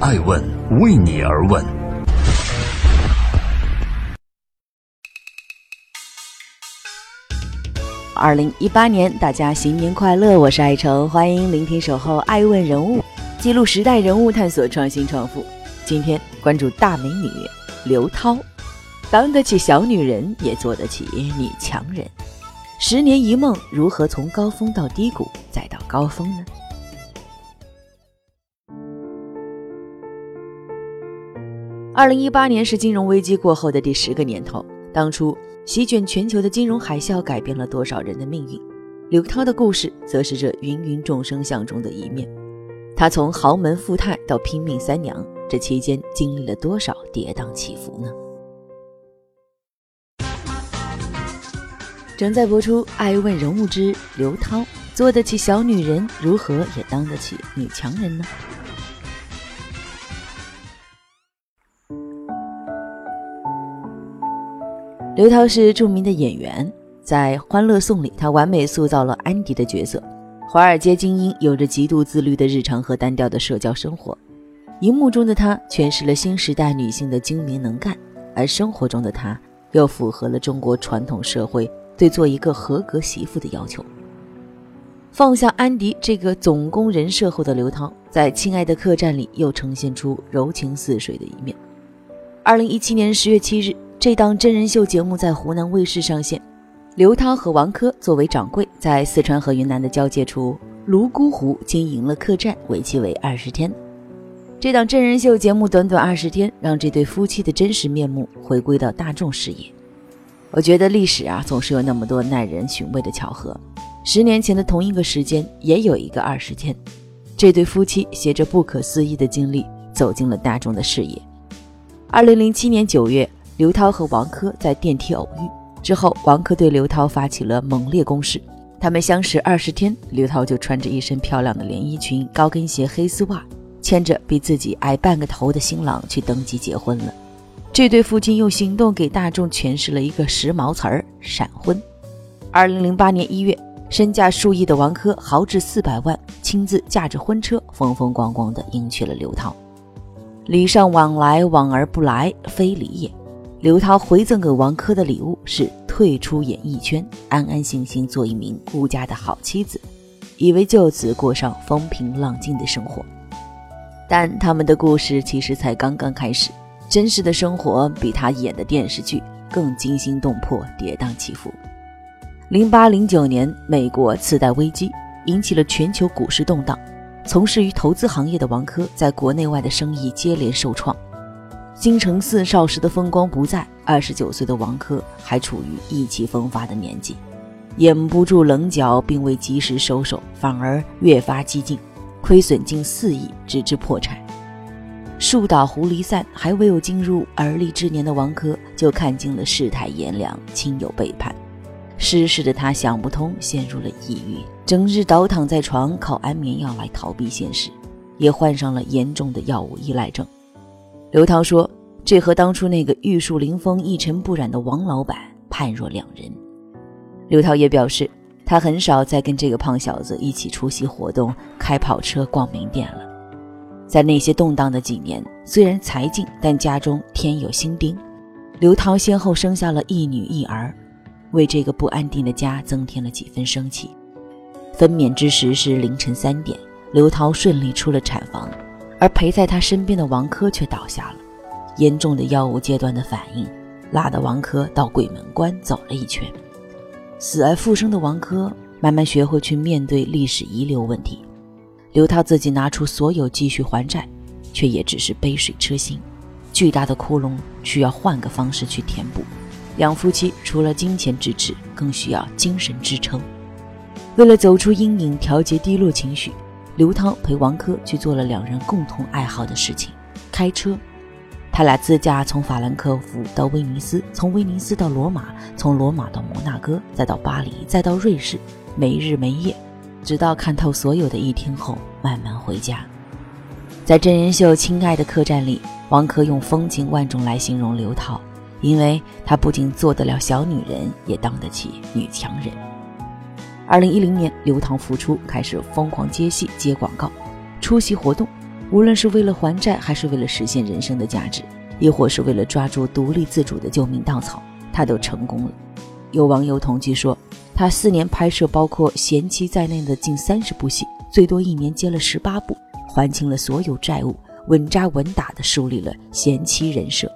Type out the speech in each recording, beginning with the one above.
爱问为你而问。二零一八年，大家新年快乐！我是爱成，欢迎聆听《守候爱问人物》，记录时代人物，探索创新创富。今天关注大美女刘涛，当得起小女人，也做得起女强人。十年一梦，如何从高峰到低谷，再到高峰呢？二零一八年是金融危机过后的第十个年头，当初席卷全球的金融海啸改变了多少人的命运？刘涛的故事则是这芸芸众生相中的一面。她从豪门富太到拼命三娘，这期间经历了多少跌宕起伏呢？正在播出《爱问人物之刘涛》，做得起小女人，如何也当得起女强人呢？刘涛是著名的演员，在《欢乐颂》里，她完美塑造了安迪的角色。华尔街精英有着极度自律的日常和单调的社交生活，荧幕中的她诠释了新时代女性的精明能干，而生活中的她又符合了中国传统社会对做一个合格媳妇的要求。放下安迪这个总攻人设后的刘涛，在《亲爱的客栈》里又呈现出柔情似水的一面。二零一七年十月七日。这档真人秀节目在湖南卫视上线，刘涛和王珂作为掌柜，在四川和云南的交界处泸沽湖经营了客栈，为期为二十天。这档真人秀节目短短二十天，让这对夫妻的真实面目回归到大众视野。我觉得历史啊，总是有那么多耐人寻味的巧合。十年前的同一个时间，也有一个二十天，这对夫妻携着不可思议的经历，走进了大众的视野。二零零七年九月。刘涛和王珂在电梯偶遇之后，王珂对刘涛发起了猛烈攻势。他们相识二十天，刘涛就穿着一身漂亮的连衣裙、高跟鞋、黑丝袜，牵着比自己矮半个头的新郎去登记结婚了。这对夫妻用行动给大众诠释了一个时髦词儿——闪婚。二零零八年一月，身价数亿的王珂豪掷四百万，亲自驾着婚车，风风光光地迎娶了刘涛。礼尚往来，往而不来，非礼也。刘涛回赠给王珂的礼物是退出演艺圈，安安心心做一名顾家的好妻子，以为就此过上风平浪静的生活。但他们的故事其实才刚刚开始，真实的生活比他演的电视剧更惊心动魄、跌宕起伏。零八零九年，美国次贷危机引起了全球股市动荡，从事于投资行业的王珂在国内外的生意接连受创。京城四少时的风光不再，二十九岁的王珂还处于意气风发的年纪，掩不住棱角，并未及时收手，反而越发激进，亏损近四亿，直至破产。树倒猢狲散，还未有进入而立之年的王珂就看尽了世态炎凉，亲友背叛，失势的他想不通，陷入了抑郁，整日倒躺在床，靠安眠药来逃避现实，也患上了严重的药物依赖症。刘涛说：“这和当初那个玉树临风、一尘不染的王老板判若两人。”刘涛也表示，他很少再跟这个胖小子一起出席活动、开跑车、逛名店了。在那些动荡的几年，虽然财尽，但家中添有新丁。刘涛先后生下了一女一儿，为这个不安定的家增添了几分生气。分娩之时是凌晨三点，刘涛顺利出了产房。而陪在他身边的王珂却倒下了，严重的药物阶段的反应，拉得王珂到鬼门关走了一圈。死而复生的王珂慢慢学会去面对历史遗留问题。刘涛自己拿出所有积蓄还债，却也只是杯水车薪，巨大的窟窿需要换个方式去填补。两夫妻除了金钱支持，更需要精神支撑。为了走出阴影，调节低落情绪。刘涛陪王珂去做了两人共同爱好的事情，开车。他俩自驾从法兰克福到威尼斯，从威尼斯到罗马，从罗马到摩纳哥，再到巴黎，再到瑞士，没日没夜，直到看透所有的一天后，慢慢回家。在真人秀《亲爱的客栈》里，王珂用风情万种来形容刘涛，因为她不仅做得了小女人，也当得起女强人。二零一零年，刘涛复出，开始疯狂接戏、接广告、出席活动。无论是为了还债，还是为了实现人生的价值，亦或是为了抓住独立自主的救命稻草，他都成功了。有网友统计说，他四年拍摄包括《贤妻》在内的近三十部戏，最多一年接了十八部，还清了所有债务，稳扎稳打地树立了贤妻人设。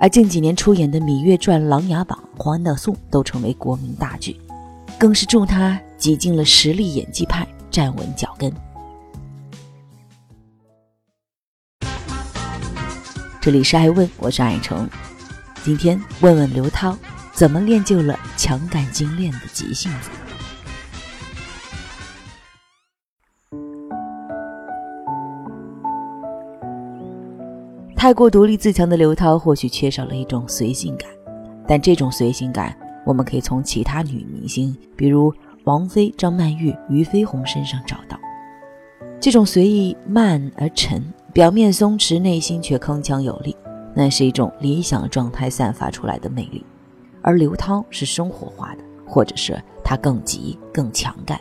而近几年出演的《芈月传》《琅琊榜》《欢乐颂》都成为国民大剧，更是助他挤进了实力演技派，站稳脚跟。这里是爱问，我是爱成。今天问问刘涛，怎么练就了强干精炼的急性子？太过独立自强的刘涛，或许缺少了一种随性感，但这种随性感，我们可以从其他女明星，比如王菲、张曼玉、俞飞鸿身上找到。这种随意慢而沉。表面松弛，内心却铿锵有力，那是一种理想状态散发出来的魅力。而刘涛是生活化的，或者是她更急、更强干。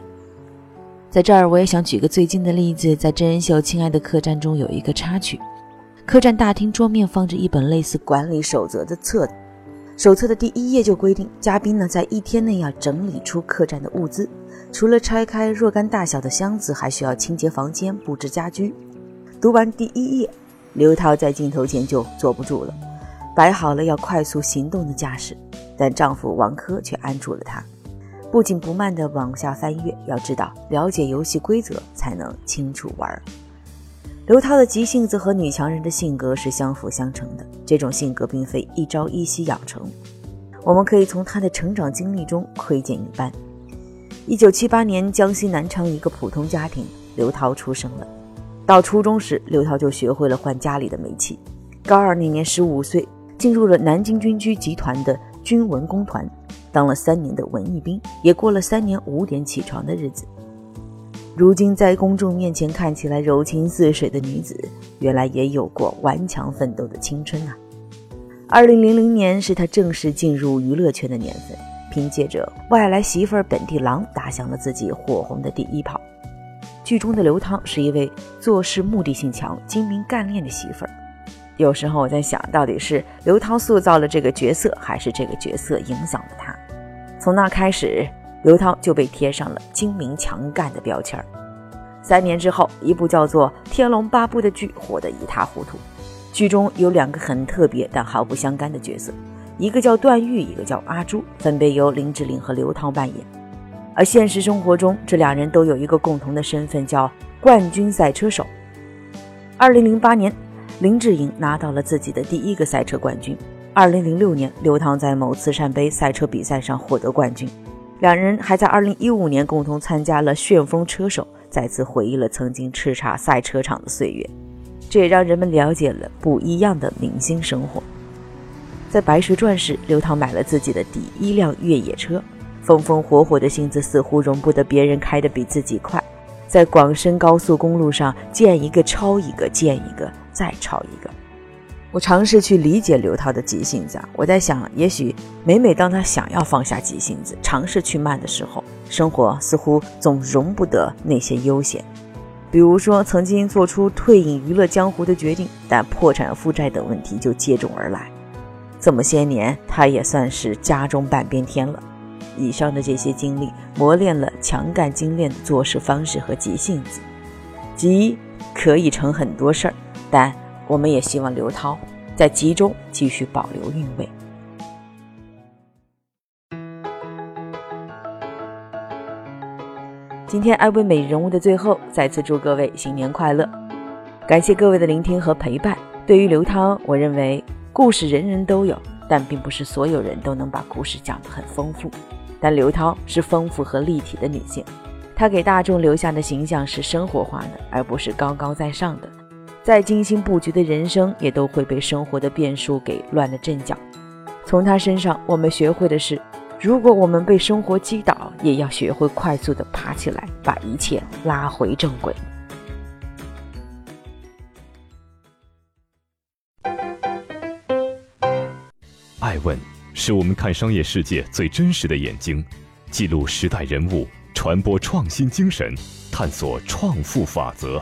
在这儿，我也想举个最近的例子，在真人秀《亲爱的客栈》中有一个插曲：客栈大厅桌面放着一本类似管理守则的册子，手册的第一页就规定，嘉宾呢在一天内要整理出客栈的物资，除了拆开若干大小的箱子，还需要清洁房间、布置家居。读完第一页，刘涛在镜头前就坐不住了，摆好了要快速行动的架势，但丈夫王珂却按住了她，不紧不慢地往下翻阅。要知道，了解游戏规则才能清楚玩。刘涛的急性子和女强人的性格是相辅相成的，这种性格并非一朝一夕养成，我们可以从她的成长经历中窥见一斑。一九七八年，江西南昌一个普通家庭，刘涛出生了。到初中时，刘涛就学会了换家里的煤气。高二那年，十五岁，进入了南京军区集团的军文工团，当了三年的文艺兵，也过了三年五点起床的日子。如今在公众面前看起来柔情似水的女子，原来也有过顽强奋斗的青春啊！二零零零年是她正式进入娱乐圈的年份，凭借着《外来媳妇儿本地郎》打响了自己火红的第一炮。剧中的刘涛是一位做事目的性强、精明干练的媳妇儿。有时候我在想，到底是刘涛塑造了这个角色，还是这个角色影响了她？从那开始，刘涛就被贴上了精明强干的标签儿。三年之后，一部叫做《天龙八部》的剧火得一塌糊涂。剧中有两个很特别但毫不相干的角色，一个叫段誉，一个叫阿朱，分别由林志玲和刘涛扮演。而现实生活中，这两人都有一个共同的身份，叫冠军赛车手。二零零八年，林志颖拿到了自己的第一个赛车冠军。二零零六年，刘涛在某慈善杯赛车比赛上获得冠军。两人还在二零一五年共同参加了《旋风车手》，再次回忆了曾经叱咤赛车场的岁月。这也让人们了解了不一样的明星生活。在《白蛇传》时，刘涛买了自己的第一辆越野车。风风火火的性子似乎容不得别人开得比自己快，在广深高速公路上见一个超一个，见一个再超一个。我尝试去理解刘涛的急性子，我在想，也许每每当他想要放下急性子，尝试去慢的时候，生活似乎总容不得那些悠闲。比如说，曾经做出退隐娱乐江湖的决定，但破产负债等问题就接踵而来。这么些年，他也算是家中半边天了。以上的这些经历磨练了强干精炼的做事方式和急性子，急可以成很多事儿，但我们也希望刘涛在集中继续保留韵味。今天艾薇美人物的最后，再次祝各位新年快乐！感谢各位的聆听和陪伴。对于刘涛，我认为故事人人都有，但并不是所有人都能把故事讲得很丰富。但刘涛是丰富和立体的女性，她给大众留下的形象是生活化的，而不是高高在上的。再精心布局的人生，也都会被生活的变数给乱了阵脚。从他身上，我们学会的是，如果我们被生活击倒，也要学会快速的爬起来，把一切拉回正轨。爱问。是我们看商业世界最真实的眼睛，记录时代人物，传播创新精神，探索创富法则。